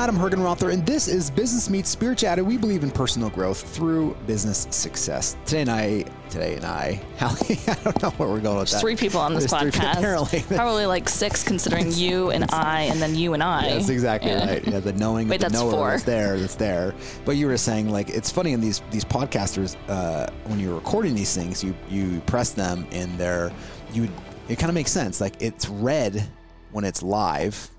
Adam Hergenrother, and this is Business Meets Spirituality. We believe in personal growth through business success. Today and I, today and I, Hallie, I don't know where we're going with There's that. three people on this There's podcast. apparently. Probably like six considering you and I and then you and I. That's exactly Yeah. right. Yeah, the knowing, Wait, the that's knower four. that's there, that's there. But you were saying like it's funny in these these podcasters uh, when you're recording these things, you you press them and they're you. It kind of makes sense. Like it's red when it's live,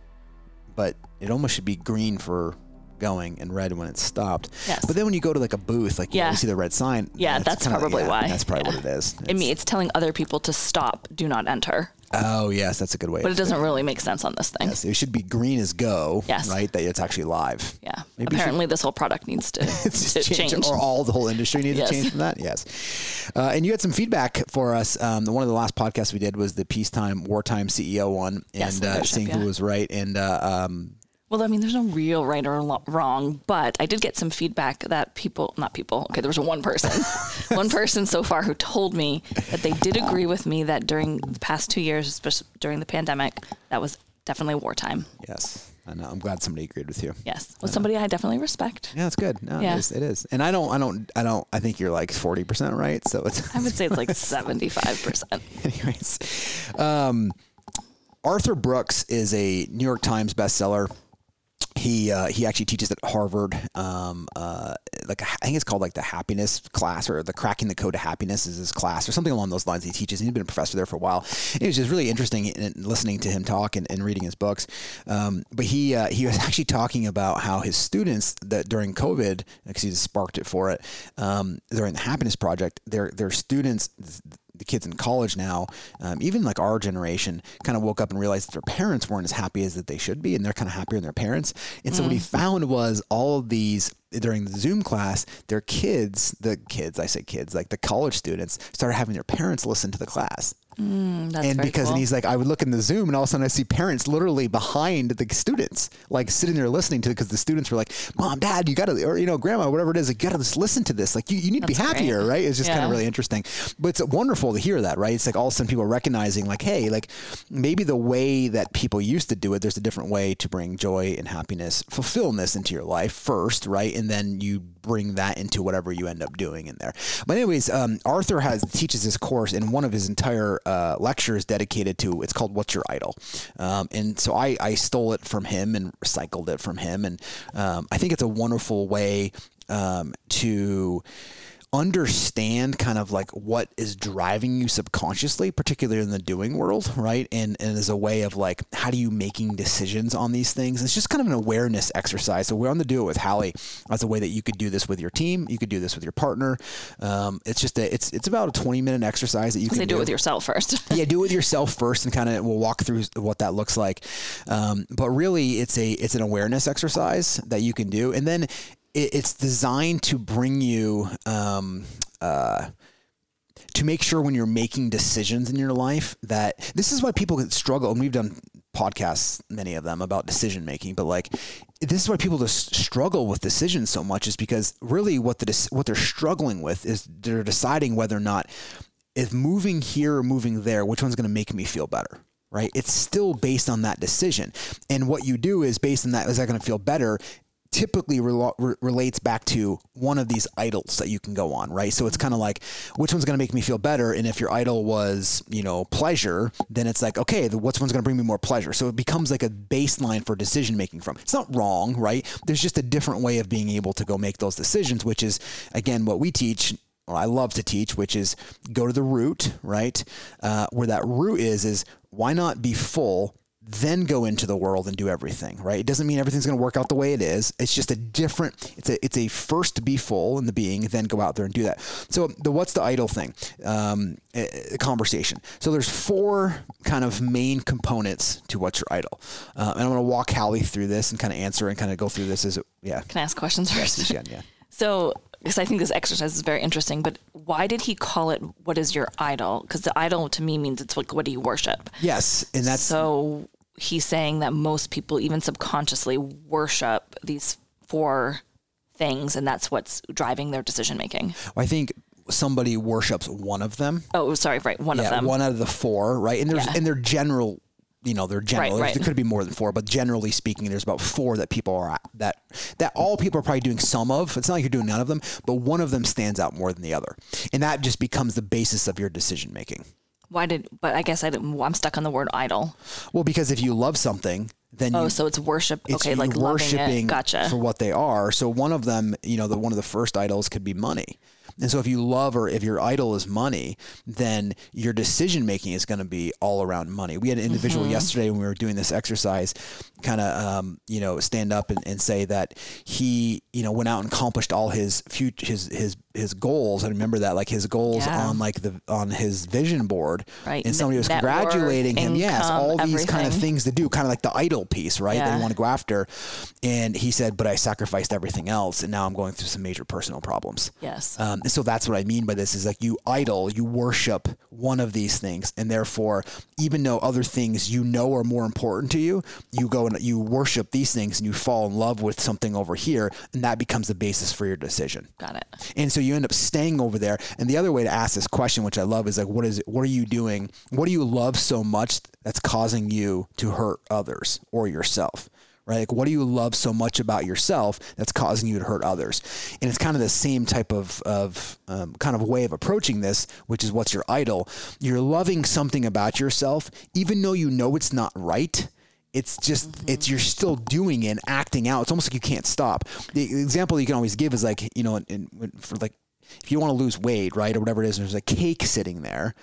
but it almost should be green for going and red when it's stopped. Yes. But then when you go to like a booth, like you Yeah. always see the red sign. Yeah, that's kinda- probably yeah, why. That's probably Yeah. what it is. I mean, it's telling other people to stop, do not enter. oh yes, that's a good way. But it doesn't really make sense on this thing. Yes, it should be green as go. Yes. Right, that it's actually live. Yeah. Maybe you should- Apparently, this whole product needs to, It's to change, change. or all the whole industry needs Yes. to change from that. Yes, uh, and you had some feedback for us. Um, one of the last podcasts we did was the peacetime, wartime CEO one, Yes, and uh, seeing yeah. who was right. And uh, um, Well, I mean, there's no real right or lo- wrong, but I did get some feedback that people, not people, okay, there was one person, one person so far who told me that they did agree with me that during the past two years, especially during the pandemic, that was definitely wartime. yes, I know. I'm glad somebody agreed with you. Yes. Was somebody I definitely respect. Yeah, it's good. No, Yeah. it, is, it is. And I don't, I don't, I don't. I think you're like forty percent right. So it's, I would say it's like 75%. anyways. Um, Arthur Brooks is a New York Times bestseller. He uh, he actually teaches at Harvard. Um, uh, like I think it's called like the happiness class or the cracking the code to happiness is his class or something along those lines. He teaches. He's been a professor there for a while. It was just really interesting in, listening to him talk and, and reading his books. Um, but he uh, he was actually talking about how his students that during COVID, because he sparked it for it um, during the Happiness Project, their their students the kids in college now, um, even like our generation, kind of woke up and realized that their parents weren't as happy as that they should be, and they're kind of happier than their parents. And so what he found was all of these during the Zoom class, their kids, the kids, I say kids, like the college students, started having their parents listen to the class. That's and because cool. and he's like, I would look in the Zoom, and all of a sudden I see parents literally behind the students, like sitting there listening to it because the students were like, "Mom, Dad, you got to," or you know, Grandma, whatever it is, like, you got to just listen to this. Like, you, you need to be That's great. happier, right? It's just kind of really interesting, but it's wonderful to hear that, right? It's like all of a sudden people recognizing, like, hey, like maybe the way that people used to do it, there's a different way to bring joy and happiness, fulfillment into your life first, right? And then you bring that into whatever you end up doing in there. But anyways, um, Arthur has teaches this course, and one of his entire uh, lectures dedicated to it's called "What's Your Idol," um, and so I, I stole it from him and recycled it from him, and um, I think it's a wonderful way um, to understand kind of like what is driving you subconsciously, particularly in the doing world, right? And and as a way of like how do you making decisions on these things? It's just kind of an awareness exercise. So we're on the do it with Hallie as a way that you could do this with your team, you could do this with your partner. Um, it's just a it's it's about a twenty minute exercise that you can Say do it with yourself first. yeah, do it with yourself first, and kind of we'll walk through what that looks like. Um, but really, it's a it's an awareness exercise that you can do, and then it, it's designed to bring you. Um, uh, to make sure when you're making decisions in your life that this is why people struggle and we've done podcasts many of them about decision making but like this is why people just struggle with decisions so much is because really what the what they're struggling with is they're deciding whether or not if moving here or moving there which one's going to make me feel better right it's still based on that decision and what you do is based on that is that going to feel better typically re- relates back to one of these idols that you can go on, right? So it's kind of like which one's going to make me feel better, and if your idol was, you know, pleasure, then it's like okay, the, what's one's going to bring me more pleasure? So it becomes like a baseline for decision making from. It's not wrong, right? There's just a different way of being able to go make those decisions, which is again what we teach. I love to teach, which is go to the root, right? Uh, where that root is is why not be full then go into the world and do everything right it doesn't mean everything's going to work out the way it is it's just a different it's a it's a first to be full in the being then go out there and do that so the what's the idol thing um, eh, eh, conversation so there's four kind of main components to what's your idol uh, and i'm going to walk Hallie through this and kind of answer and kind of go through this as it, yeah Can I ask questions first? yeah, yeah. So, because I think this exercise is very interesting, but why did he call it "What is your idol"? Because the idol to me means it's like what do you worship? yes and that's So he's saying that most people, even subconsciously, worship these four things, and that's what's driving their decision making. i think somebody worships one of them Oh, sorry, right, one yeah, of them. one out of the four, right? And there's Yeah. and they're general you know, they're general. Right, right. There could be more than four, but generally speaking, there's about four that people are at, that that all people are probably doing some of. It's not like you're doing none of them, but one of them stands out more than the other, and that just becomes the basis of your decision making. Why did? But I guess I didn't. I'm stuck on the word idol. Well, because if you love something, then Oh, you, so it's worship. it's okay, like worshiping. Gotcha. for what they are. So one of them, you know, the one of the first idols could be money. And so if you love or if your idol is money, then your decision making is going to be all around money. We had an individual Mm-hmm. yesterday when we were doing this exercise kind of, um, you know, stand up and, and say that he, you know, went out and accomplished all his future, his, his, his goals. I remember that like his goals Yeah. on like the, on his vision board Right. and somebody was Net worth, congratulating him. Yes. All these kind of things to do, kind of like the idol piece, right? That Yeah. you want to go after. And he said, but I sacrificed everything else. And now I'm going through some major personal problems. yes. Um, and so that's what I mean by this is like you idol, you worship one of these things. And therefore, even though other things you know are more important to you, you go and you worship these things and you fall in love with something over here. And that becomes the basis for your decision. Got it. And so you end up staying over there. And the other way to ask this question, which I love, is like, what is it? What are you doing? What do you love so much that's causing you to hurt others or yourself? Right? Like, what do you love so much about yourself that's causing you to hurt others? And it's kind of the same type of, of um, kind of way of approaching this, which is what's your idol? You're loving something about yourself, even though you know it's not right it's just mm-hmm. it's you're still doing it and acting out. It's almost like you can't stop. The example you can always give is like you know in, in, for like if you want to lose weight right or whatever it is and there's a cake sitting there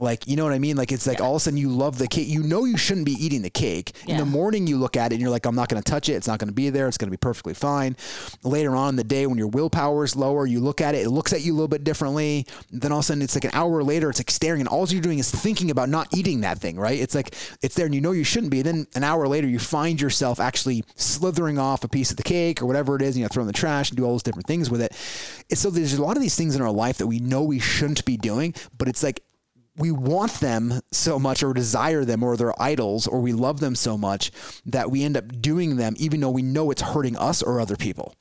like you know what I mean? Like it's like all of a sudden you love the cake. You know you shouldn't be eating the cake. In the morning you look at it and you're like, I'm not going to touch it. It's not going to be there. It's going to be perfectly fine. Later on in the day when your willpower is lower, you look at it. It looks at you a little bit differently. Then all of a sudden it's like an hour later, it's like staring, and all you're doing is thinking about not eating that thing. Right? It's like it's there, and you know you shouldn't be. Then an hour later, you find yourself actually slithering off a piece of the cake or whatever it is, and you throw it in the trash and do all those different things with it. And so there's a lot of these things in our life that we know we shouldn't be doing, but it's like we want them so much or desire them or they're idols or we love them so much that we end up doing them even though we know it's hurting us or other people.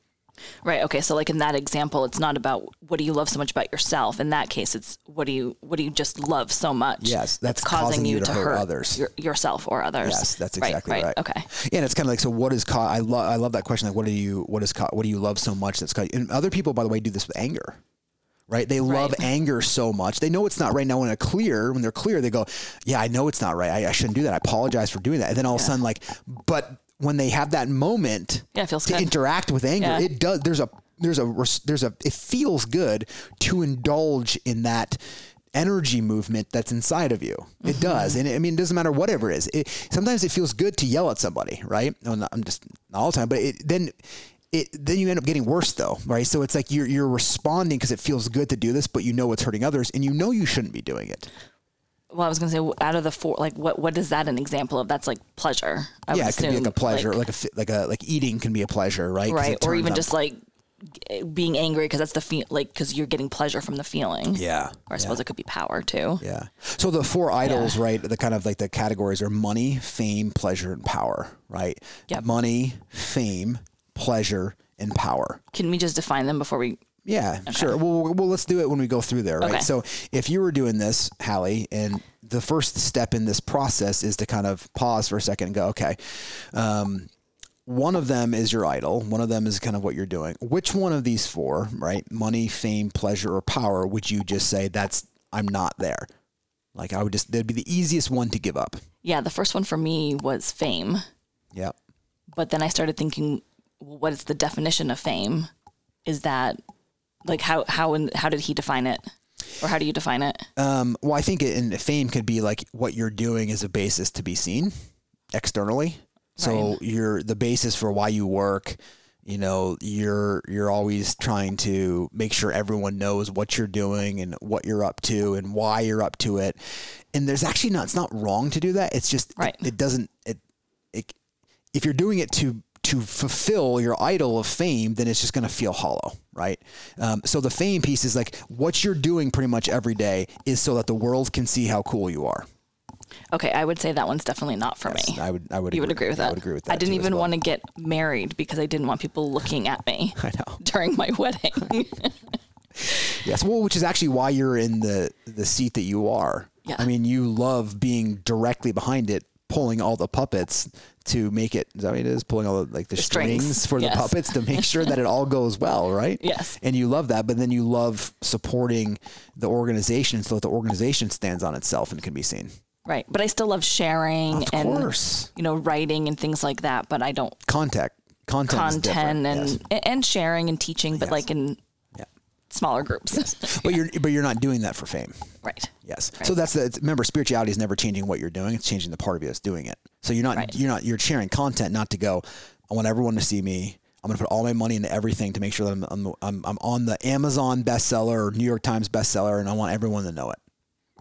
Right. Okay. So, like in that example, it's not about what do you love so much about yourself. In that case, it's what do you what do you just love so much? Yes, that's causing you to hurt others. your, yourself or others. Yes, that's exactly right. Okay. Yeah, and it's kind of like so. What is ca- I love I love that question. Like, what do you what is ca- what do you love so much that's ca- and other people by the way do this with anger. Right, they love Right. anger so much. They know it's not right now. When they're clear, when they're clear, they go, "Yeah, I know it's not right. I, I shouldn't do that. I apologize for doing that." And then all of a sudden, like, but when they have that moment, Yeah, it feels to good. interact with anger, Yeah. it does. There's a there's a there's a it feels good to indulge in that energy movement that's inside of you. It Mm-hmm. does, and it, I mean, it doesn't matter whatever it is. It, sometimes it feels good to yell at somebody, right? No, not- I'm just not all the time, but it, then. It, then you end up getting worse though, right? So it's like you're you're responding because it feels good to do this, but you know it's hurting others, and you know you shouldn't be doing it. Well, I was going to say, out of the four, like, what what is that an example of? That's like pleasure. I yeah, it could be like a pleasure, like, a like a like eating can be a pleasure, right? right, or even on- just like being angry because that's the feel, like because you're getting pleasure from the feeling. yeah. Or I suppose it could be power too. Yeah. So the four idols, right? The kind of like the categories are money, fame, pleasure, and power, right? yeah Money, fame, pleasure, and power. Can we just define them before we? Yeah, sure. Well, well, let's do it when we go through there, right? Okay. So if you were doing this, Hallie, and the first step in this process is to kind of pause for a second and go, okay, um, one of them is your idol. One of them is kind of what you're doing. Which one of these four, right? Money, fame, pleasure, or power, would you just say that's, I'm not there? Like I would just, that'd be the easiest one to give up. Yeah, the first one for me was fame, Yep. but then I started thinking, what is the definition of fame? Is that like how how and how did he define it, or how do you define it? Um, well, I think it, fame could be like what you're doing is a basis to be seen externally. So Right. you're the basis for why you work. You know, you're you're always trying to make sure everyone knows what you're doing and what you're up to and why you're up to it. And there's actually not it's not wrong to do that. It's just Right. it, it doesn't it, it if you're doing it to to fulfill your idol of fame, then it's just going to feel hollow, right? Um, so the fame piece is like what you're doing pretty much every day is so that the world can see how cool you are. Okay, I would say that one's definitely not for me. I would, I would, You would agree with that? I would agree with that. I didn't even well. want to get married because I didn't want people looking at me I know. during my wedding. Yes, well, which is actually why you're in the the seat that you are. Yeah. I mean, you love being directly behind it pulling all the puppets to make it. Is that what it is? Pulling all the like the, strings. strings, for yes. the puppets to make sure that it all goes well, right? Yes. And you love that, but then you love supporting the organization so that the organization stands on itself and can be seen. Right. But I still love sharing Of and course. you know writing and things like that. But I don't Contact content, content and yes. and sharing and teaching, but Yes. like in yeah. smaller groups. But you're but you're not doing that for fame. right. Yes. So that's the remember spirituality is never changing what you're doing. It's changing the part of you that's doing it. So you're not Right. you're not you're sharing content not to go. I want everyone to see me. I'm going to put all my money into everything to make sure that I'm, I'm I'm I'm on the Amazon bestseller or New York Times bestseller, and I want everyone to know it.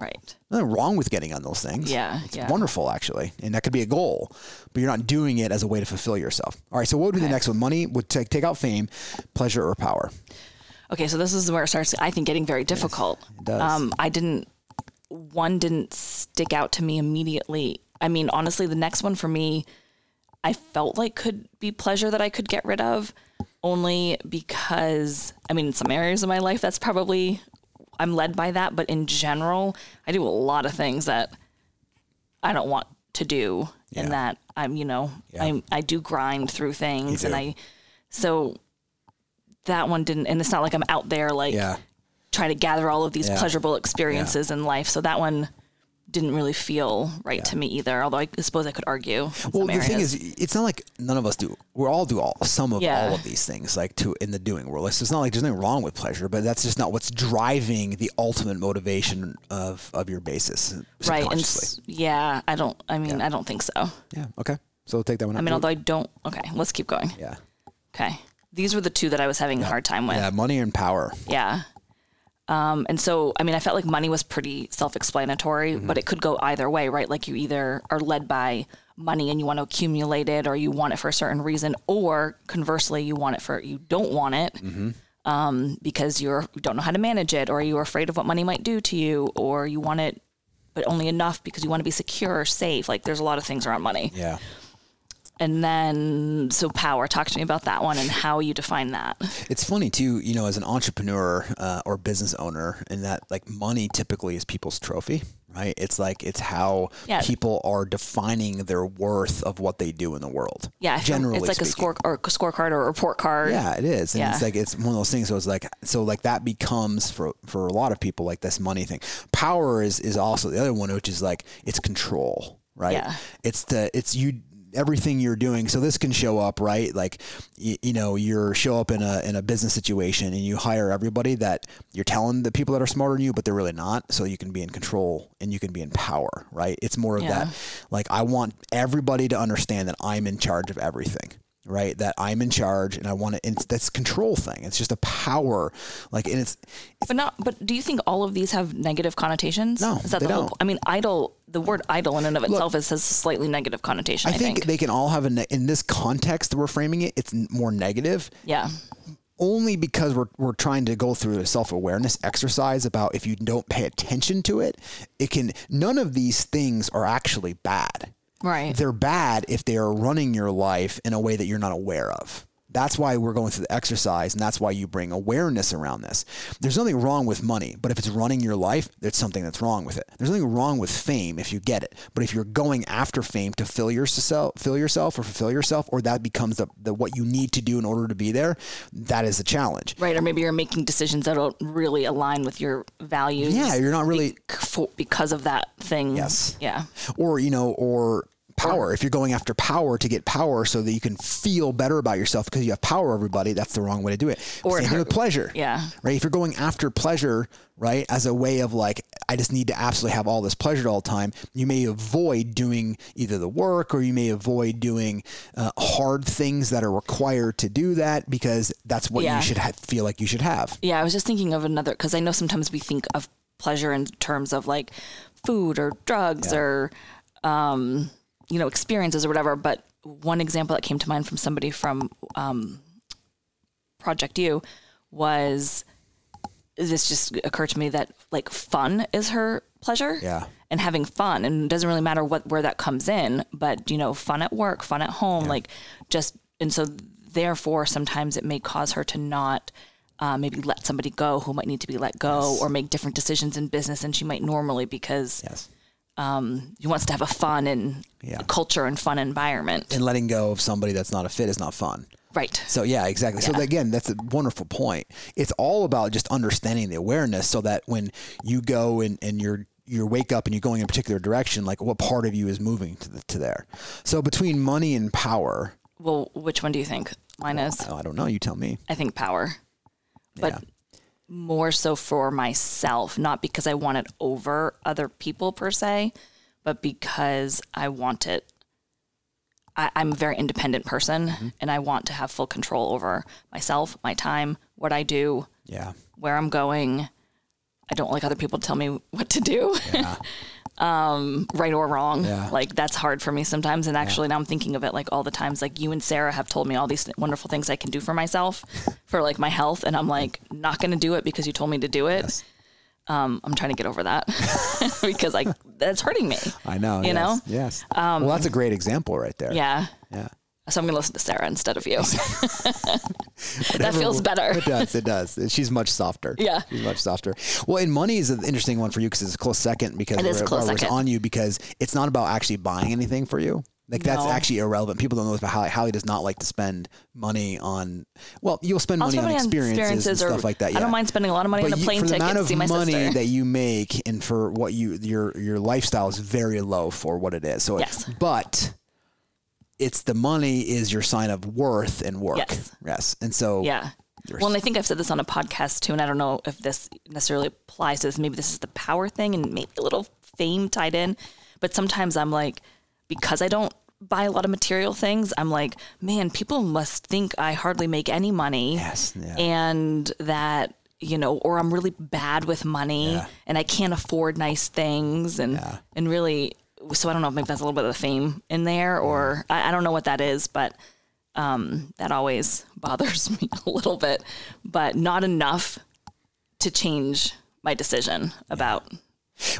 Right. Nothing wrong with getting on those things. Yeah, It's yeah. wonderful actually. And that could be a goal, but you're not doing it as a way to fulfill yourself. All right. So what would be the next one? Money would take, take out fame, pleasure or power. Okay, so this is where it starts. I think getting very difficult. it does. Um, I didn't. One didn't stick out to me immediately. I mean, honestly, the next one for me, I felt like could be pleasure that I could get rid of, only because I mean, in some areas of my life, that's probably I'm led by that. But in general, I do a lot of things that I don't want to do, Yeah. and that I'm, you know, Yeah. I'm I do grind through things, and. I so that one didn't and it's not like i'm out there like Yeah. trying to gather all of these pleasurable experiences in life so that one didn't really feel right to me either although i suppose i could argue Well, the thing is, it's not like none of us do. We all do all some of Yeah. all of these things, like to in the doing world. So it's not like there's nothing wrong with pleasure, but that's just not what's driving the ultimate motivation of of your basis. right and yeah i don't i mean i don't think so yeah. Okay. So we'll take that one. i mean although i don't okay let's keep going yeah. okay these were the two that i was having a hard time with Yeah. Money and power. Yeah. Um, and so, I mean, I felt like money was pretty self explanatory, Mm-hmm. but it could go either way, right? Like you either are led by money and you want to accumulate it or you want it for a certain reason, or conversely, you want it for, you don't want it Mm-hmm. um, because you're, you don't know how to manage it or you're afraid of what money might do to you or you want it, but only enough because you want to be secure or safe. Like there's a lot of things around money. Yeah. And then, so power, talk to me about that one and how you define that. It's funny too, you know, as an entrepreneur uh, or business owner, and that like money typically is people's trophy, right? It's like it's how Yeah. people are defining their worth of what they do in the world. Yeah. Generally it's like speaking. a score or a scorecard or a report card. Yeah, it is, and it's like it's one of those things. So it's like so like that becomes for for a lot of people like this money thing. Power is is also the other one, which is like it's control, right? Yeah. It's the it's you everything you're doing. So this can show up, right? Like you, you know you're show up in a in a business situation and you hire everybody that you're telling the people that are smarter than you, but they're really not. So you can be in control and you can be in power, right? It's more of Yeah. that. Like I want everybody to understand that I'm in charge of everything right? That I'm in charge and I want to, and it's, that's control thing. It's just a power, like, and it's, But not. But do you think all of these have negative connotations? No, is that they the whole? don't. I mean, idol. The word idol in and of itself is has a slightly negative connotation. I I, think, they can all have a, ne- in this context that we're framing it, it's more negative yeah. only because we're, we're trying to go through a self-awareness exercise about if you don't pay attention to it, it can, none of these things are actually bad. Right. They're bad if they are running your life in a way that you're not aware of. That's why we're going through the exercise, and that's why you bring awareness around this. There's nothing wrong with money, but if it's running your life, there's something that's wrong with it. There's nothing wrong with fame if you get it, but if you're going after fame to fill yourself, fill yourself, or fulfill yourself, or that becomes the, the what you need to do in order to be there, that is a challenge. Right. Or maybe you're making decisions that don't really align with your values. Yeah, you're not really for, because of that thing. Yes. Yeah. or you know or power if you're going after power to get power so that you can feel better about yourself because you have power everybody that's the wrong way to do it Or Same with pleasure Yeah. right if you're going after pleasure right as a way of like i just need to absolutely have all this pleasure all the time you may avoid doing either the work or you may avoid doing uh, hard things that are required to do that because that's what Yeah. you should ha- feel like you should have Yeah, I was just thinking of another because I know sometimes we think of pleasure in terms of like food or drugs Yeah. or um, you know experiences or whatever. But one example that came to mind from somebody from um, Project U was this just occurred to me that like fun is her pleasure. Yeah. And having fun, and it doesn't really matter what where that comes in, but you know, fun at work, fun at home, like just and so therefore sometimes it may cause her to not uh, maybe let somebody go who might need to be let go or make different decisions in business than she might normally because yes um, he wants to have a fun and Yeah. culture and fun environment. And letting go of somebody that's not a fit is not fun. Right. So yeah, exactly. So again, that's a wonderful point. It's all about just understanding the awareness so that when you go and, and you're you wake up and you're going in a particular direction, like what part of you is moving to the, to there. So between money and power, Well, which one do you think mine is? I don't know. You tell me. I think power, but Yeah. More so for myself, not because I want it over other people per se, but because I want it. I, I'm a very independent person Mm-hmm. and I want to have full control over myself, my time, what I do, Yeah. where I'm going. I don't like other people to tell me what to do, um, right or wrong. Yeah. Like that's hard for me sometimes. And actually, now I'm thinking of it like all the times. Like you and Sarah have told me all these wonderful things I can do for myself, for like my health, and I'm like not going to do it because you told me to do it. Yes. Um, I'm trying to get over that because like that's hurting me. I know. You yes, know? Um, Yes. well, that's a great example right there. Yeah. Yeah. So I'm going to listen to Sarah instead of you. that feels better. It does. It does. She's much softer. Yeah. She's much softer. Well, and money is an interesting one for you because it's a close second because It is close second. on you because it's not about actually buying anything for you. Like that's actually irrelevant. People don't know this, but Hallie, Hallie does not like to spend money on. Well, you'll spend money spend on money on experiences, and or stuff like that. Yeah. I don't mind spending a lot of money on a you- plane for the ticket amount to of see my money sister. that you make and for what you your your lifestyle is very low for what it is. So, Yes. but it's the money is your sign of worth and work. Yes. Yes. And so Yeah. Well, and I think I've said this on a podcast too, and I don't know if this necessarily applies to this. Maybe this is the power thing and maybe a little fame tied in. But sometimes I'm like, because I don't buy a lot of material things, I'm like, man, people must think I hardly make any money. Yes, yeah. And that, you know, or I'm really bad with money Yeah. and I can't afford nice things and Yeah. and really so I don't know if maybe that's a little bit of the fame in there or I, I don't know what that is, but um, that always bothers me a little bit, but not enough to change my decision about.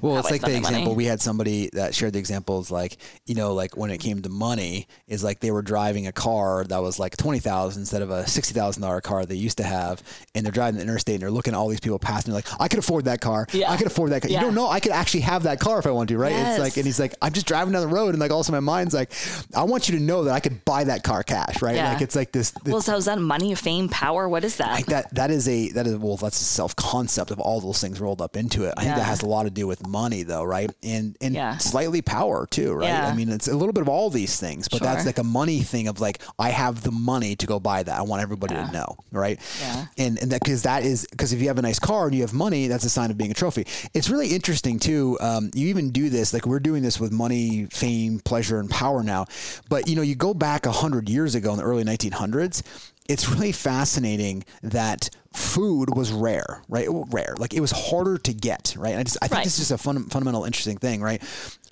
Well, how it's I like the example money. we had somebody that shared the examples like you know like when it came to money is like they were driving a car that was like twenty thousand instead of a sixty thousand dollar car they used to have, and they're driving the interstate and they're looking at all these people passing. They're like, I could afford that car. Yeah. I could afford that car. Yeah. You don't know. I could actually have that car if I want to, right? Yes. It's like, and he's like, I'm just driving down the road, and like also my mind's like, I want you to know that I could buy that car cash, right? Yeah. Like it's like this. Well, so is that money, fame, power? What is that? like that that is a that is well that's a self concept of all those things rolled up into it. I think that has a lot to do with money though, right? And and Yeah. slightly power too, right? Yeah. I mean it's a little bit of all these things, but that's like a money thing of like I have the money to go buy that. I want everybody Yeah. to know, right? Yeah. And and that because that is because if you have a nice car and you have money, that's a sign of being a trophy. It's really interesting too. Um, you even do this like we're doing this with money, fame, pleasure, and power now. But you know, you go back a hundred years ago in the early 1900s. It's really fascinating that food was rare, right? Well, rare, like it was harder to get, right? And I just I think Right. this is just a fun, fundamental, interesting thing, right?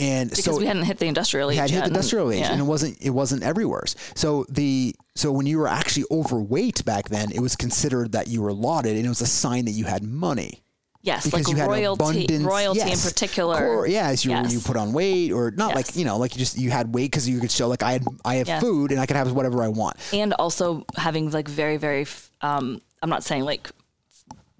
And because so we hadn't hit the industrial age had hit the industrial age, yeah. and it wasn't it wasn't everywhere. So the so when you were actually overweight back then, it was considered that you were lauded, and it was a sign that you had money yes, because like you had royalty, abundance. royalty yes. in particular. Cor- yes, you Yes. you put on weight, or not like you know, like you just you had weight because you could show like I had I have Yes. food and I can have whatever I want. and also having like very very f- um i'm not saying like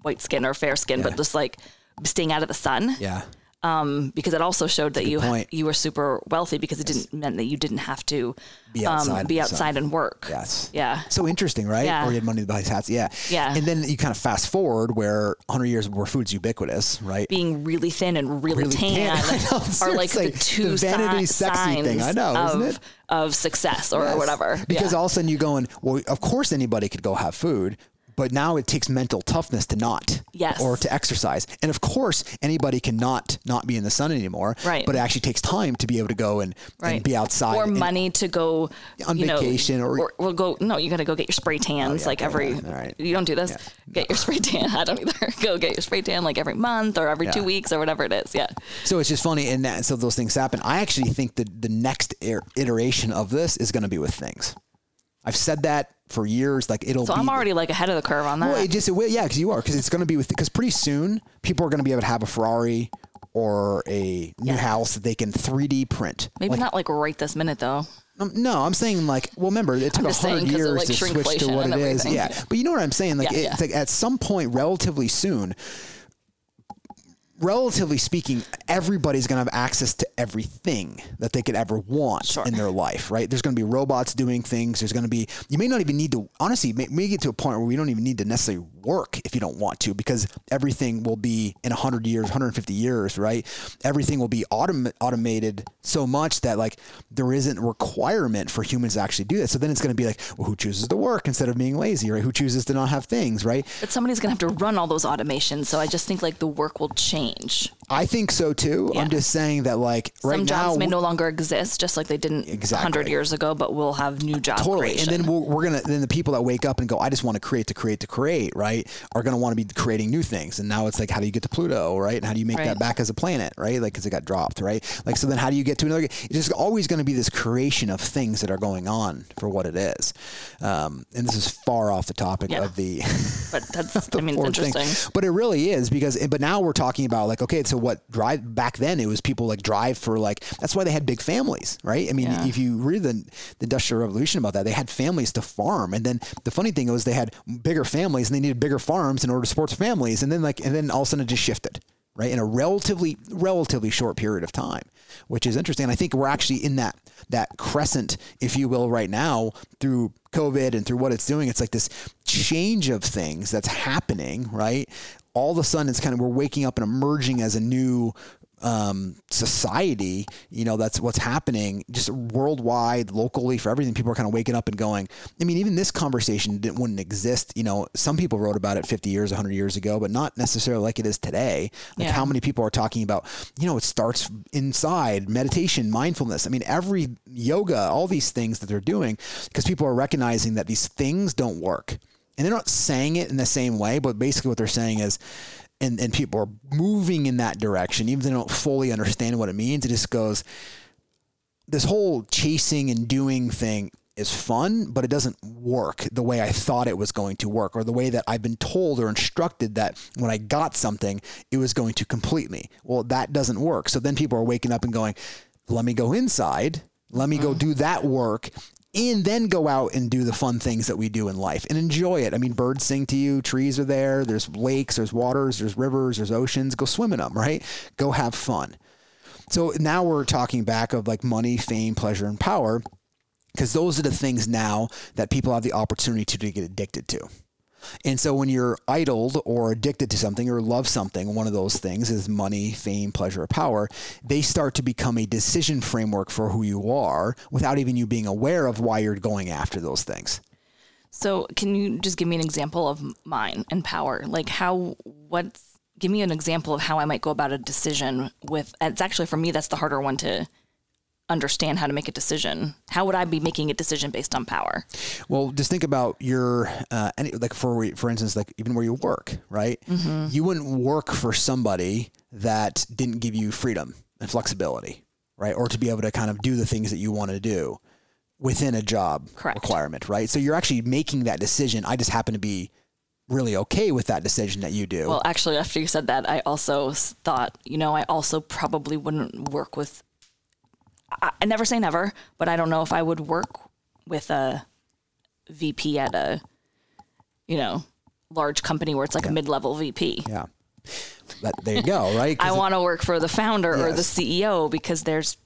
white skin or fair skin but just like staying out of the sun Yeah, um because it also showed that you point. you were super wealthy because it didn't meant that you didn't have to Be outside um, be outside and work yes, yeah So interesting, right? Yeah. Or you had money to buy hats. Yeah. Yeah. And then you kind of fast forward where 100 years where food's ubiquitous, right? being really thin and really, Really tan. Know, are like the two The vanity si- sexy thing. I know, of, isn't it? of success or Yes. whatever Because yeah. all of a sudden you're going, well, of course anybody could go have food, but now it takes mental toughness to not. Yes. Or to exercise. And of course anybody cannot not be in the sun anymore. Right. But it actually takes time to be able to go and, and be outside. or money to go On you know, vacation or- or we'll go no you got to go get your spray tans yeah, like every yeah, right. you don't do this get your spray tan i don't either go get your spray tan like every month or every two weeks or whatever it is yeah So it's just funny, and that, so those things happen. I actually think that the next er- iteration of this is going to be with things. I've said that for years. Like it'll. so be i'm already like ahead of the curve on that Well, it just it will, yeah, because you are because it's going to be with because pretty soon people are going to be able to have a Ferrari or a new Yeah. house that they can 3D print. maybe Like, not like right this minute though um, no, I'm saying like, well, remember it took a just saying hundred years like, to switch to what it is. everything. Yeah, but you know what I'm saying? Like, Yeah, it- yeah. it's like at some point, relatively soon, relatively speaking, everybody's going to have access to everything that they could ever want Sure. in their life, right? There's going to be robots doing things. There's going to be, you may not even need to, honestly, may, may get to a point where we don't even need to necessarily work if you don't want to, because everything will be in 100 years, 150 years, right? Everything will be autom- automated so much that like there isn't requirement for humans to actually do that. So then it's going to be like, well, who chooses to work instead of being lazy, right? Who chooses to not have things, right? But somebody's gonna have to run all those automations. So I just think like the work will change. I think so too. I'm just saying that like right Some jobs now may no longer exist, just like they didn't Exactly. 100 years ago, but we'll have new jobs. totally creation. and then we're, we're gonna then the people that wake up and go i just want to create to create to create right are gonna want to be creating new things and now it's like how do you get to pluto right and how do you make that back as a planet right like because it got dropped right like so then how do you get to another it's just always going to be this creation of things that are going on for what it is um, and this is far off the topic Yeah. of the but that's, I mean, forward thing. interesting. But it really is because, but now we're talking about like, okay, so what drive back then? It was people like drive for like, that's why they had big families, right? I mean, Yeah. if you read the, the Industrial Revolution about that, they had families to farm. And then the funny thing was they had bigger families and they needed bigger farms in order to support families. And then like, and then all of a sudden it just shifted. Right in a relatively relatively short period of time, which is interesting. I think we're actually in that that crescent, if you will, right now through COVID and through what it's doing. It's like this change of things that's happening, right? All of a sudden, it's kind of we're waking up and emerging as a new um, society. You know, that's what's happening just worldwide, locally, for everything. People are kind of waking up and going. I mean, even this conversation didn't wouldn't exist. You know, some people wrote about it 50 years, 100 years ago, but not necessarily like it is today. Like Yeah. how many people are talking about, you know, it starts inside meditation, mindfulness. I mean, every yoga, all these things that they're doing, because people are recognizing that these things don't work. And they're not saying it in the same way, but basically what they're saying is, and, and people are moving in that direction, even if they don't fully understand what it means. It just goes, this whole chasing and doing thing is fun, but it doesn't work the way I thought it was going to work, or the way that I've been told or instructed that when I got something, it was going to complete me. Well, that doesn't work. So then people are waking up and going, let me go inside, let me go mm-hmm. do that work. And then go out and do the fun things that we do in life and enjoy it. I mean, birds sing to you, trees are there, there's lakes, there's waters, there's rivers, there's oceans. Go swim in them, right? Go have fun. So now we're talking back of like money, fame, pleasure, and power, because those are the things now that people have the opportunity to, to get addicted to. And so when you're idled or addicted to something or love something, one of those things is money, fame, pleasure, or power, they start to become a decision framework for who you are without even you being aware of why you're going after those things. So, can you just give me an example of mine and power? Like how what's give me an example of how I might go about a decision with it's actually for me that's the harder one to understand how to make a decision. How would I be making a decision based on power? Well, just think about your uh, any like for for instance, like even where you work, right? You wouldn't work for somebody that didn't give you freedom and flexibility, right? Or to be able to kind of do the things that you want to do within a job Correct. requirement, right? So you're actually making that decision. I just happen to be really okay with that decision that you do. Well, actually, after you said that, I also thought, you know, I also probably wouldn't work with. I, I never say never, but I don't know if I would work with a VP at a, you know, large company where it's like a mid-level VP. yeah. That, there you go, right? I want to work for the founder or the CEO because there's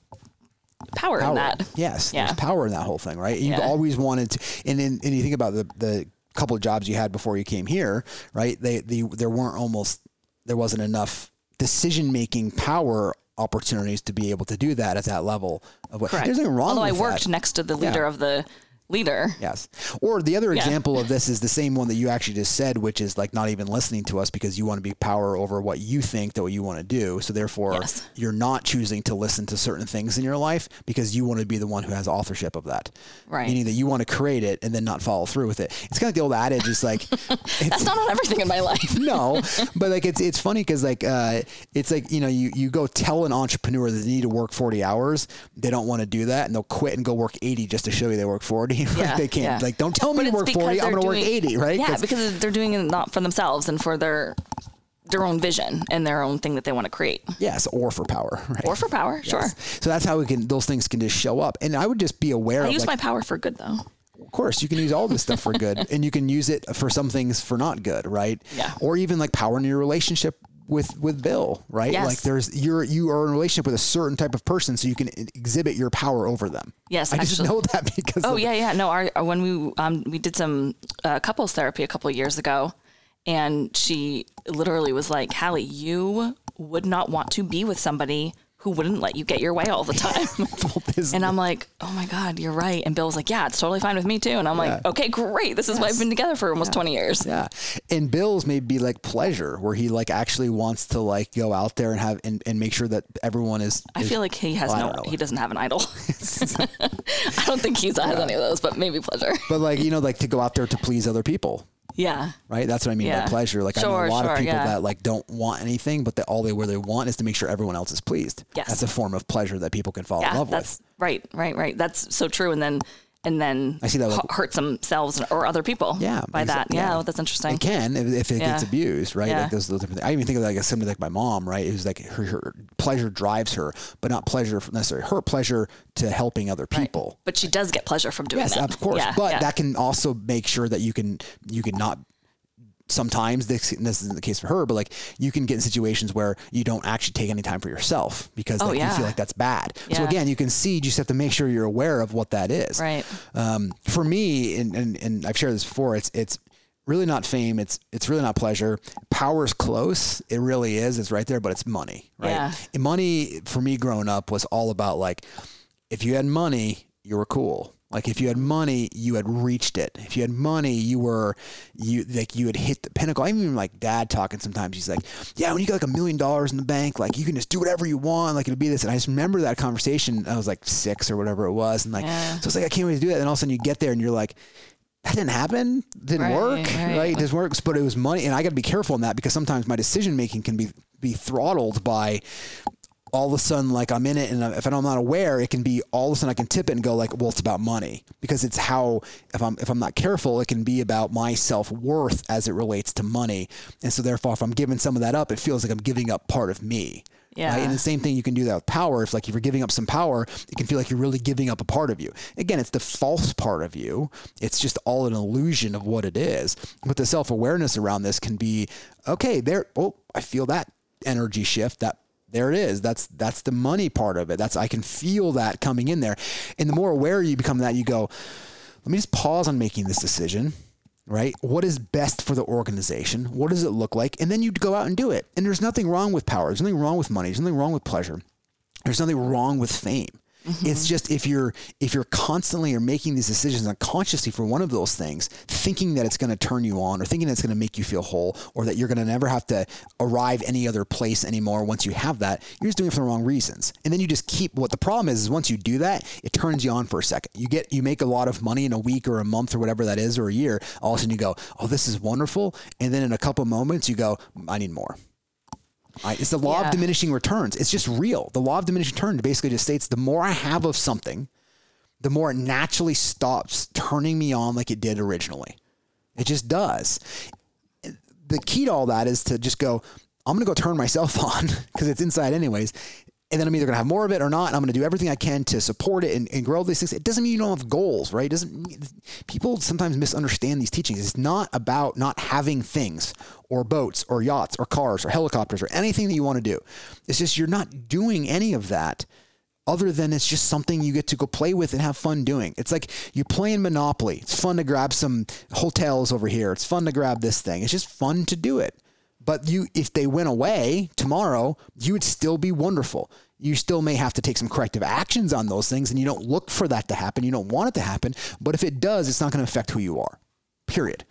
power, power. in that. Yes, Yeah. there's power in that whole thing, right? You've Yeah. always wanted to, and then and you think about the the couple of jobs you had before you came here, right? They the there weren't almost there wasn't enough decision making power opportunities to be able to do that at that level of what. Correct. There's nothing wrong. Although I worked that. next to the leader Yeah. of the leader. Yes. Or the other Yeah. example of this is the same one that you actually just said, which is like not even listening to us because you want to be power over what you think that what you want to do. So therefore, Yes. you're not choosing to listen to certain things in your life because you want to be the one who has authorship of that. Right. Meaning that you want to create it and then not follow through with it. It's kind of the old adage. It's like, That's not on everything in my life. no, but like it's it's funny because like uh, it's like you know you you go tell an entrepreneur that they need to work forty hours, they don't want to do that, and they'll quit and go work eighty just to show you they work forty. Like, Yeah, they can't yeah. like don't tell me to work forty. I'm going to work eighty, right? Yeah, 'Cause- because they're doing it not for themselves and for their their own vision and their own thing that they want to create, yes, or for power, right? or for power. Sure. So that's how we can those things can just show up, and I would just be aware I of use like, my power for good, though. of course you can use all this stuff for good and you can use it for some things for not good right Yeah. or even like power in your relationship with with Bill, right? Yes. Like there's you're you are in a relationship with a certain type of person, so you can exhibit your power over them. Yes, I just know that because Oh yeah, yeah. No, our our- when we um we did some uh, couples therapy a couple of years ago, and she literally was like, "Hallie, you would not want to be with somebody who wouldn't let you get your way all the time." and I'm like, "Oh my god, you're right." And Bill was like, "Yeah, it's totally fine with me too." And I'm like, "Okay, great. This is why I've been together for almost 20 years." Yeah. And Bill's may be like pleasure where he like actually wants to like go out there and have and, and make sure that everyone is, I is- feel like he has Well, no, he doesn't have an idol. I don't think he's has any of those, but maybe pleasure. but like, you know, like to go out there to please other people. Yeah. Right. That's what I mean by pleasure. Like I know a lot sure, of people yeah. that like don't want anything, but that all they really want is to make sure everyone else is pleased. Yes. That's a form of pleasure that people can fall in love that's with. right, right, right. That's so true. And then, and then I see that, like- hu- hurts themselves or other people. Yeah, by that. Yeah, yeah. that's interesting. It can if, if it gets abused, right? Yeah. Like those, those different things. I even think of like somebody like my mom, right? Who's like her, her pleasure drives her, but not pleasure from necessarily her pleasure to helping other people. But she does get pleasure from doing Yes, that. of course. Yeah, but yeah. that can also make sure that you can you can not sometimes this, this isn't the case for her, but like you can get in situations where you don't actually take any time for yourself because Oh, like, you feel like that's bad. So again, you can see, you just have to make sure you're aware of what that is. Right. Um, for me, and, and, and I've shared this before, it's, it's really not fame. It's, it's really not pleasure. Power is close. It really is. It's right there, but it's money, right? Yeah. And money for me growing up was all about like, if you had money, you were cool. Like if you had money, you had reached it. If you had money, you were you like you had hit the pinnacle. I even like dad talking sometimes. He's like, "Yeah, when you got like a million dollars in the bank, like you can just do whatever you want. Like it'll be this." And I just remember that conversation. I was like six or whatever it was, and like Yeah. so it's like I can't wait to do that. And all of a sudden you get there and you're like, that didn't happen. Didn't Right, work. right. Right. It doesn't work. But it was money, and I got to be careful in that because sometimes my decision making can be be throttled by all of a sudden like I'm in it and if I'm not aware it can be all of a sudden I can tip it and go like well it's about money. Because it's how if I'm if I'm not careful it can be about my self-worth as it relates to money. And so therefore if I'm giving some of that up it feels like I'm giving up part of me. Yeah. right? and the same thing you can do that with power. If like if you're giving up some power it can feel like you're really giving up a part of you. Again it's the false part of you. It's just all an illusion of what it is. But the self-awareness around this can be okay there oh I feel that energy shift that there it is. That's that's the money part of it. That's i can feel that coming in there. And the more aware you become that you go let me just pause on making this decision right? What is best for the organization? What does it look like? And then you go out and do it. And there's nothing wrong with power. There's nothing wrong with money. There's nothing wrong with pleasure. There's nothing wrong with fame it's mm-hmm. just if you're if you're constantly are making these decisions unconsciously for one of those things thinking that it's going to turn you on or thinking that it's going to make you feel whole or that you're going to never have to arrive any other place anymore once you have that you're just doing it for the wrong reasons. And then you just keep what the problem is is once you do that it turns you on for a second. You get you make a lot of money in a week or a month or whatever that is or a year all of a sudden you go oh this is wonderful. And then in a couple moments you go i need more I, it's the law Yeah. of diminishing returns. It's just real. The law of diminishing returns basically just states the more I have of something, the more it naturally stops turning me on like it did originally. It just does. The key to all that is to just go, I'm going to go turn myself on because it's inside anyways. And then I'm either going to have more of it or not. And I'm going to do everything I can to support it and, and grow these things. It doesn't mean you don't have goals, right? It doesn't mean, people sometimes misunderstand these teachings. It's not about not having things or boats or yachts or cars or helicopters or anything that you want to do. It's just you're not doing any of that other than it's just something you get to go play with and have fun doing. It's like you're playing Monopoly. It's fun to grab some hotels over here. It's fun to grab this thing. It's just fun to do it. But you, if they went away tomorrow, you would still be wonderful. You still may have to take some corrective actions on those things, and you don't look for that to happen. You don't want it to happen. But if it does, it's not going to affect who you are. Period.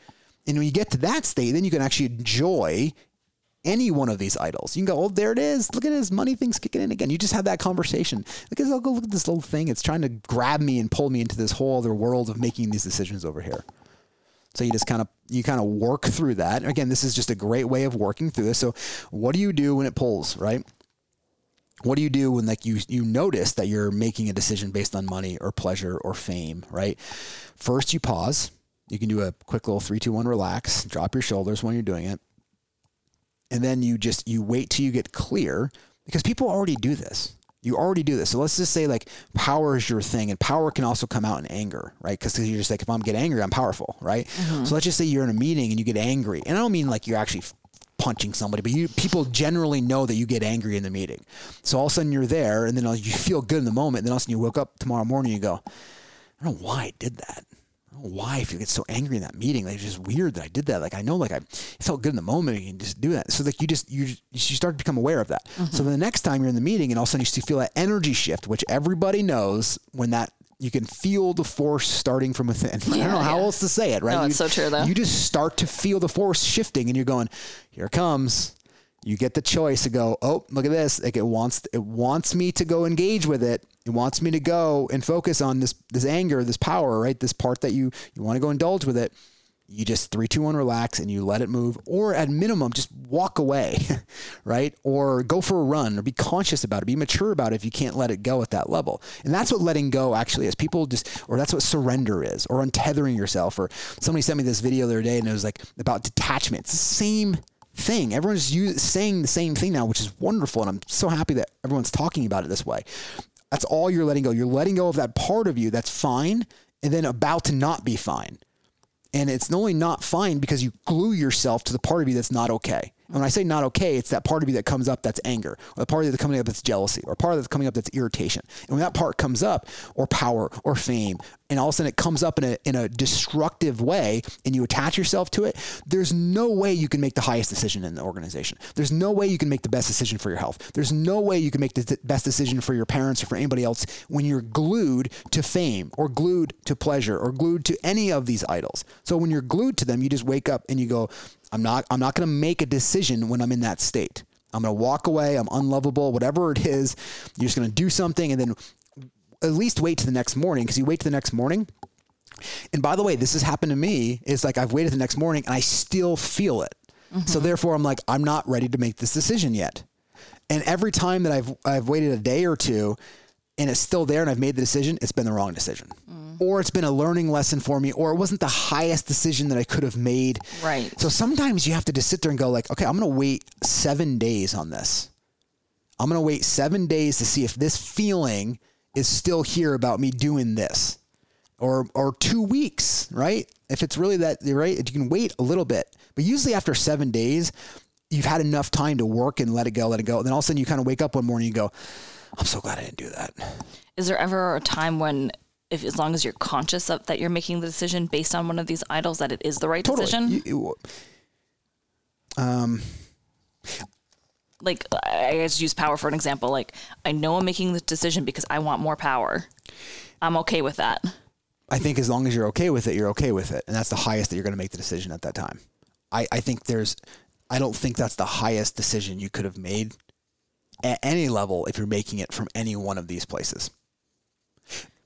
And when you get to that state, then you can actually enjoy any one of these idols. You can go, oh, there it is. Look at this money thing's kicking in again. You just have that conversation. At, I'll go look at this little thing. It's trying to grab me and pull me into this whole other world of making these decisions over here. So you just kind of you kind of work through that. Again, this is just a great way of working through this. So what do you do when it pulls, right? What do you do when like you you notice that you're making a decision based on money or pleasure or fame, right? First you pause. You can do a quick little three, two, one, relax, drop your shoulders when you're doing it. And then you just you wait till you get clear because people already do this. You already do this. So let's just say like power is your thing, and power can also come out in anger, right? Because you're just like, if I'm get angry, I'm powerful, right? Mm-hmm. So let's just say you're in a meeting and you get angry, and I don't mean like you're actually punching somebody, but you people generally know that you get angry in the meeting. So all of a sudden you're there, and then you feel good in the moment. and Then all of a sudden you wake up tomorrow morning, and you go, I don't know why I did that. I don't know why if you get so angry in that meeting. Like it's just weird that I did that. Like I know like I it felt good in the moment and you can just do that. So like you just you you start to become aware of that. Mm-hmm. So the next time you're in the meeting and all of a sudden you feel that energy shift, which everybody knows when that you can feel the force starting from within. I don't know how yeah. else to say it, right? No, you, it's so true, though. You just start to feel the force shifting and you're going, here it comes. You get the choice to go, oh, look at this. Like it wants it wants me to go engage with it. It wants me to go and focus on this this anger, this power, right? This part that you you want to go indulge with it. You just three, two, one, relax, and you let it move, or at minimum, just walk away, right? Or go for a run, or be conscious about it, be mature about it if you can't let it go at that level. And that's what letting go actually is. People just, or that's what surrender is, or untethering yourself. Or somebody sent me this video the other day, and it was like about detachment. It's the same thing. Everyone's saying the same thing now, which is wonderful. And I'm so happy that everyone's talking about it this way. That's all you're letting go. You're letting go of that part of you that's fine and then about to not be fine. And it's only not fine because you glue yourself to the part of you that's not okay. When I say not okay, it's that part of you that comes up that's anger, or the part that's coming up that's jealousy, or a part that's coming up that's irritation. And when that part comes up, or power, or fame, and all of a sudden it comes up in a in a destructive way, and you attach yourself to it, there's no way you can make the highest decision in the organization. There's no way you can make the best decision for your health. There's no way you can make the th- best decision for your parents or for anybody else when you're glued to fame, or glued to pleasure, or glued to any of these idols. So when you're glued to them, you just wake up and you go, I'm not I'm not going to make a decision when I'm in that state. I'm going to walk away, I'm unlovable, whatever it is. You're just going to do something and then at least wait to the next morning because you wait to the next morning. And by the way, this has happened to me. It's like I've waited the next morning and I still feel it. So mm-hmm. therefore I'm like I'm not ready to make this decision yet. And every time that I've I've waited a day or two and it's still there and I've made the decision, it's been the wrong decision. Mm. Or it's been a learning lesson for me, or it wasn't the highest decision that I could have made. Right. So sometimes you have to just sit there and go like, okay, I'm going to wait seven days on this. I'm going to wait seven days to see if this feeling is still here about me doing this or, or two weeks, right? If it's really that, right? You can wait a little bit, but usually after seven days, you've had enough time to work and let it go, let it go. And then all of a sudden you kind of wake up one morning and go, I'm so glad I didn't do that. Is there ever a time when, if as long as you're conscious of that you're making the decision based on one of these idols, that it is the right decision? You- you- um, like I just use power for an example. Like I know I'm making this decision because I want more power. I'm okay with that. I think as long as you're okay with it, you're okay with it. And that's the highest that you're going to make the decision at that time. I, I think there's, I don't think that's the highest decision you could have made at any level if you're making it from any one of these places.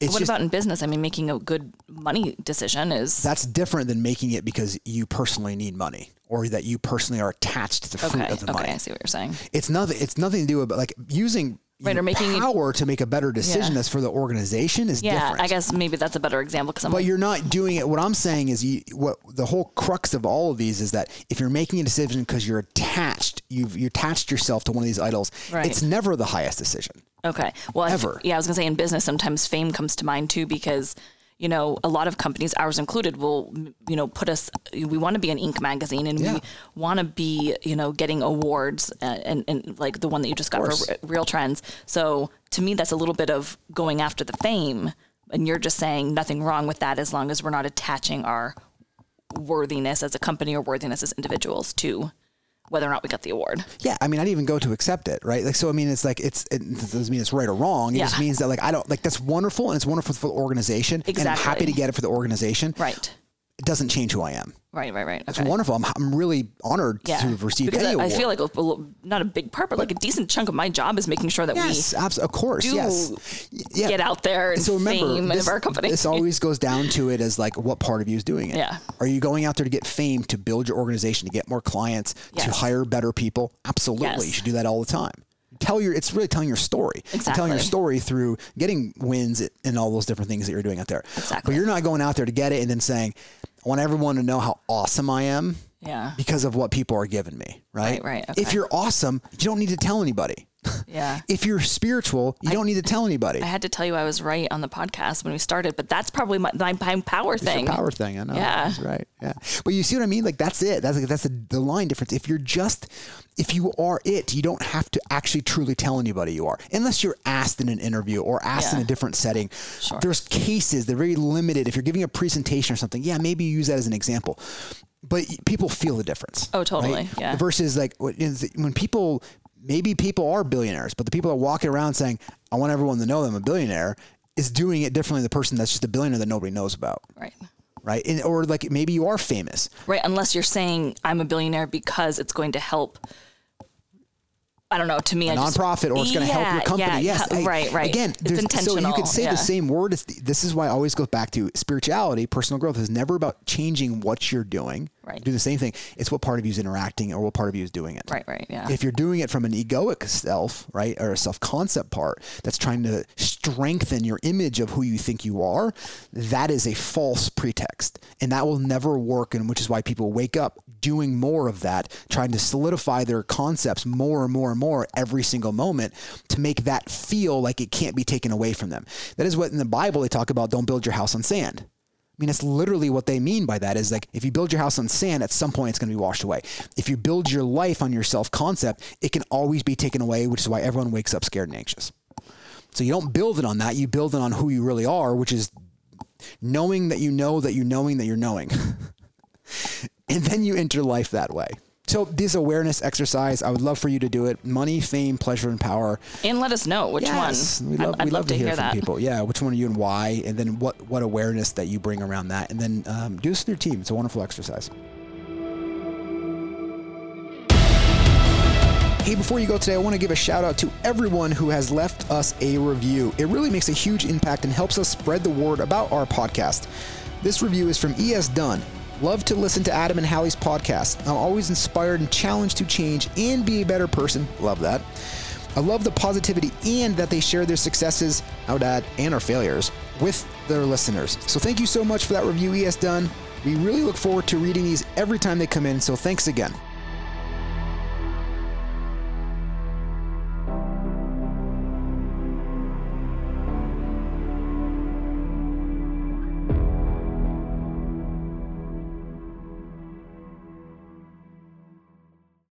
It's what just, about in business? I mean, making a good money decision is that's different than making it because you personally need money or that you personally are attached to the fruit okay. of the Okay, money. I see what you're saying. It's nothing, it's nothing to do with like using Right, or making power to make a better decision Yeah. that's for the organization is Yeah, different. I guess maybe that's a better example because I'm But like, you're not doing it. What I'm saying is, you, what the whole crux of all of these is that if you're making a decision because you're attached, you've you attached yourself to one of these idols. Right. It's never the highest decision. Okay. Well, I Ever. yeah, I was gonna say in business, sometimes fame comes to mind too because you know a lot of companies, ours included, will you know put us. We want to be an Inc. magazine, and Yeah. we want to be you know getting awards uh, and, and like the one that you just got for Real Trends. So to me, that's a little bit of going after the fame, and you're just saying nothing wrong with that as long as we're not attaching our worthiness as a company or worthiness as individuals to whether or not we got the award. Yeah, I mean, I didn't even go to accept it, right? Like, so I mean, it's like it's it doesn't mean it's right or wrong. It just means that like I don't like that's wonderful and it's wonderful for the organization. Exactly. And I'm happy to get it for the organization. Right. It doesn't change who I am. Right. Right. Right. It's Okay. wonderful. I'm, I'm really honored Yeah, to have received because any I, I feel like a, a not a big part, but like a decent chunk of my job is making sure that yes, abs- of course, yes. Yeah. get out there and so remember, fame this, of our company. this always goes down to it as like what part of you is doing it. Yeah. Are you going out there to get fame, to build your organization, to get more clients, to hire better people? Absolutely. Yes. You should do that all the time. Tell your, it's really telling your story. You're Telling your story through getting wins and all those different things that you're doing out there. Exactly. But you're not going out there to get it and then saying, I want everyone to know how awesome I am yeah. because of what people are giving me, right? Right, right, If you're awesome, you don't need to tell anybody. Yeah. if you're spiritual, you don't need to tell anybody. I had to tell you I was right on the podcast when we started, but that's probably my, my power It's thing. power thing. I know. Yeah. That's right. Yeah. But you see what I mean? Like that's it. That's that's the, the line difference. If you're just, if you are it, you don't have to actually truly tell anybody you are, unless you're asked in an interview or asked in a different setting. Sure. There's cases. They're very limited. If you're giving a presentation or something, yeah, maybe you use that as an example. But people feel the difference. Oh, totally. Yeah. Versus like when people, maybe people are billionaires, but the people that are walking around saying, "I want everyone to know that I'm a billionaire," is doing it differently than the person that's just a billionaire that nobody knows about Right. right? And, or like maybe you are famous. Right. Unless you're saying I'm a billionaire because it's going to help. I don't know. To me, I just- nonprofit or it's going to help your company. yeah, yes, yeah, I- right, right. Again, there's, so you could say yeah. the same word. As this is why I always go back to spirituality. Personal growth is never about changing what you're doing. Right. Do the same thing. It's what part of you is interacting or what part of you is doing it. Right. Right. Yeah. If you're doing it from an egoic self, right, or a self concept part that's trying to strengthen your image of who you think you are, that is a false pretext. And that will never work. And which is why people wake up doing more of that, trying to solidify their concepts more and more and more every single moment to make that feel like it can't be taken away from them. That is what in the Bible they talk about don't build your house on sand. I mean, it's literally what they mean by that is like if you build your house on sand, at some point it's going to be washed away. If you build your life on your self concept, it can always be taken away, which is why everyone wakes up scared and anxious. So you don't build it on that, you build it on who you really are, which is knowing that you know that you knowing that you're knowing. and then you enter life that way. So this awareness exercise, I would love for you to do it. Money, fame, pleasure, and power. and let us know which Yes, one. we love, I'd, we love, to hear, from that. people. Yeah, which one are you and why, and then what what awareness that you bring around that, and then um, do this with your team. It's a wonderful exercise. Hey, before you go today, I want to give a shout out to everyone who has left us a review. It really makes a huge impact and helps us spread the word about our podcast. This review is from ES Dunn. Love to listen to Adam and Hallie's podcast. I'm always inspired and challenged to change and be a better person. Love that. I love the positivity and that they share their successes, I would add, and our failures with their listeners. So thank you so much for that review, ES Dunn. We really look forward to reading these every time they come in, so thanks again.